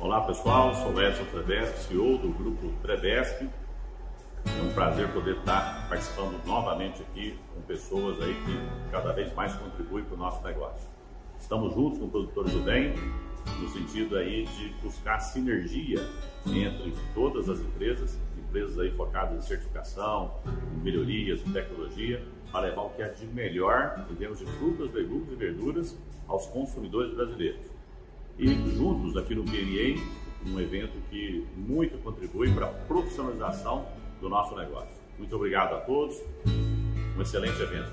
Olá pessoal, sou Edson Trevesque, CEO do grupo Trevesque. É um prazer poder estar participando novamente aqui com pessoas aí que cada vez mais contribuem para o nosso negócio. Estamos juntos com produtores do bem, no sentido aí de buscar sinergia entre todas as empresas, empresas aí focadas em certificação, em melhorias, em tecnologia, para levar o que é de melhor em termos de frutas, legumes e verduras aos consumidores brasileiros. E juntos aqui no PNA, um evento que muito contribui para a profissionalização do nosso negócio. Muito obrigado a todos, um excelente evento.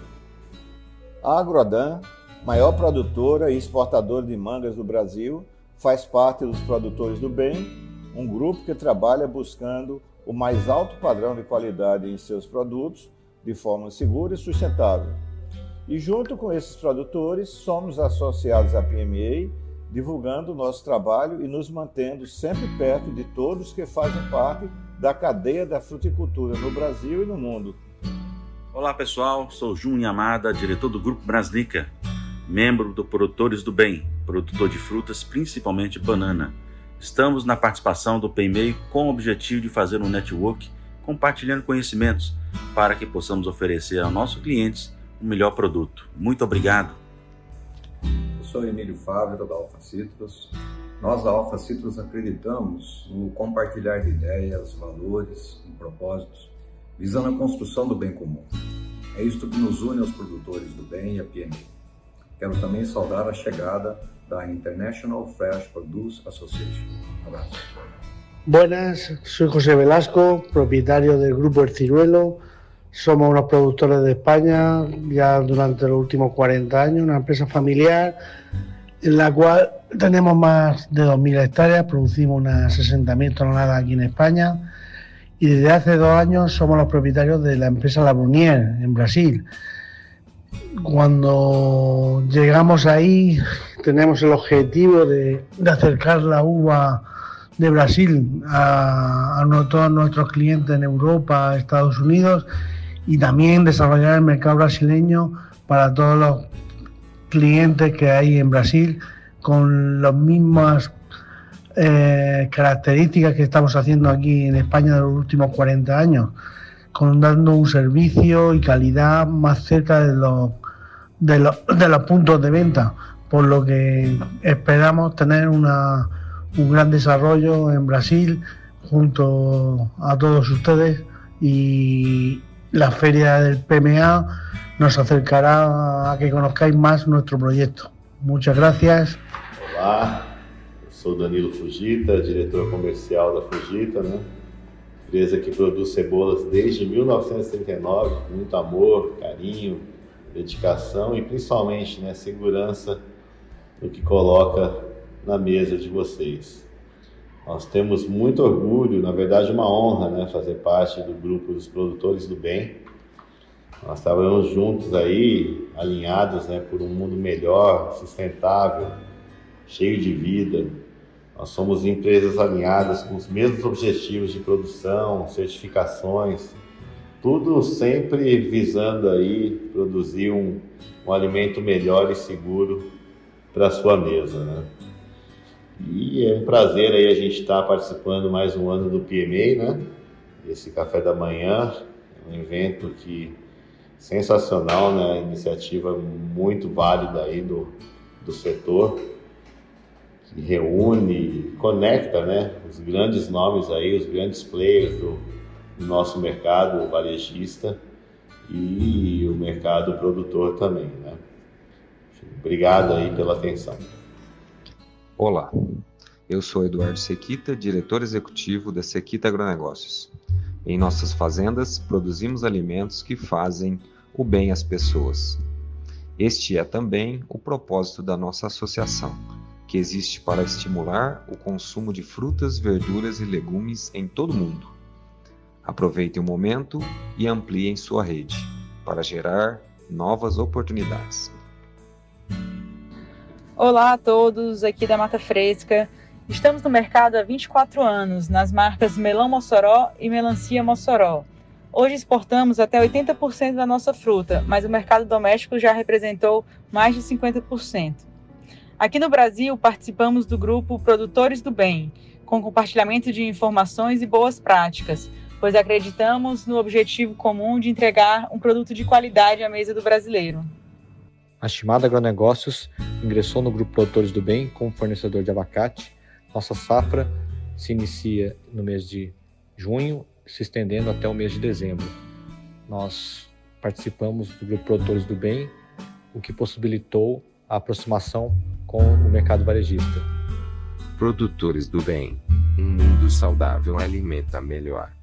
A Agrodan, maior produtora e exportadora de mangas do Brasil, faz parte dos Produtores do Bem, um grupo que trabalha buscando o mais alto padrão de qualidade em seus produtos de forma segura e sustentável. E junto com esses produtores, somos associados à PMA, divulgando o nosso trabalho e nos mantendo sempre perto de todos que fazem parte da cadeia da fruticultura no Brasil e no mundo. Olá pessoal, sou Jun Yamada, diretor do Grupo Braslica, membro do Produtores do Bem, produtor de frutas, principalmente banana. Estamos na participação do PMEI com o objetivo de fazer um network compartilhando conhecimentos para que possamos oferecer aos nossos clientes o melhor produto. Muito obrigado. Sou Emílio Fávero da Alfa Citrus. Nós da Alfa Citrus acreditamos no compartilhar de ideias, valores e propósitos, visando a construção do bem comum. É isto que nos une aos produtores do bem e a PME. Quero também saudar a chegada da International Fresh Produce Association. Um abraço. Buenas, soy José Velasco, propietario del Grupo El Ciruelo. Somos unos productores de España ya durante los últimos 40 años, una empresa familiar en la cual tenemos más de 2.000 hectáreas, producimos unas 60.000 toneladas aquí en España y desde hace dos años somos los propietarios de la empresa La Brunier en Brasil. Cuando llegamos ahí tenemos el objetivo de, acercar la uva de Brasil a, todos nuestros clientes en Europa, Estados Unidos y también desarrollar el mercado brasileño para todos los clientes que hay en Brasil con las mismas eh, características que estamos haciendo aquí en España de los últimos 40 años, con dando un servicio y calidad más cerca de los, de los, de los puntos de venta, por lo que esperamos tener una un gran desarrollo en Brasil junto a todos ustedes y la feria del PMA nos acercará a que conozcáis más nuestro proyecto. Muchas gracias. Olá, eu sou Danilo Fugita, diretor comercial da Fugita, né? Empresa que produz cebolas desde 1939, com muito amor, carinho, dedicação e principalmente né, segurança no que coloca na mesa de vocês. Nós temos muito orgulho, na verdade uma honra, né, fazer parte do grupo dos produtores do bem. Nós trabalhamos juntos aí, alinhados, né, por um mundo melhor, sustentável, cheio de vida. Nós somos empresas alinhadas com os mesmos objetivos de produção, certificações, tudo sempre visando aí produzir um, um alimento melhor e seguro para a sua mesa, né? E é um prazer aí a gente estar tá participando mais um ano do PMA, né? Esse café da manhã, um evento que sensacional, né? Iniciativa muito válida aí do, do setor, que reúne, conecta, né? Os grandes nomes aí, os grandes players do, do nosso mercado varejista e o mercado produtor também, né? Obrigado aí pela atenção. Olá, eu sou Eduardo Sequita, diretor executivo da Sequita Agronegócios. Em nossas fazendas, produzimos alimentos que fazem o bem às pessoas. Este é também o propósito da nossa associação, que existe para estimular o consumo de frutas, verduras e legumes em todo o mundo. Aproveitem o momento e ampliem sua rede para gerar novas oportunidades. Olá a todos, aqui da Mata Fresca. Estamos no mercado há 24 anos, nas marcas Melão Mossoró e Melancia Mossoró. Hoje exportamos até 80% da nossa fruta, mas o mercado doméstico já representou mais de 50%. Aqui no Brasil, participamos do grupo Produtores do Bem, com compartilhamento de informações e boas práticas, pois acreditamos no objetivo comum de entregar um produto de qualidade à mesa do brasileiro. A Estimada Agronegócios ingressou no grupo Produtores do Bem como fornecedor de abacate. Nossa safra se inicia no mês de junho, se estendendo até o mês de dezembro. Nós participamos do grupo Produtores do Bem, o que possibilitou a aproximação com o mercado varejista. Produtores do Bem. Um mundo saudável alimenta melhor.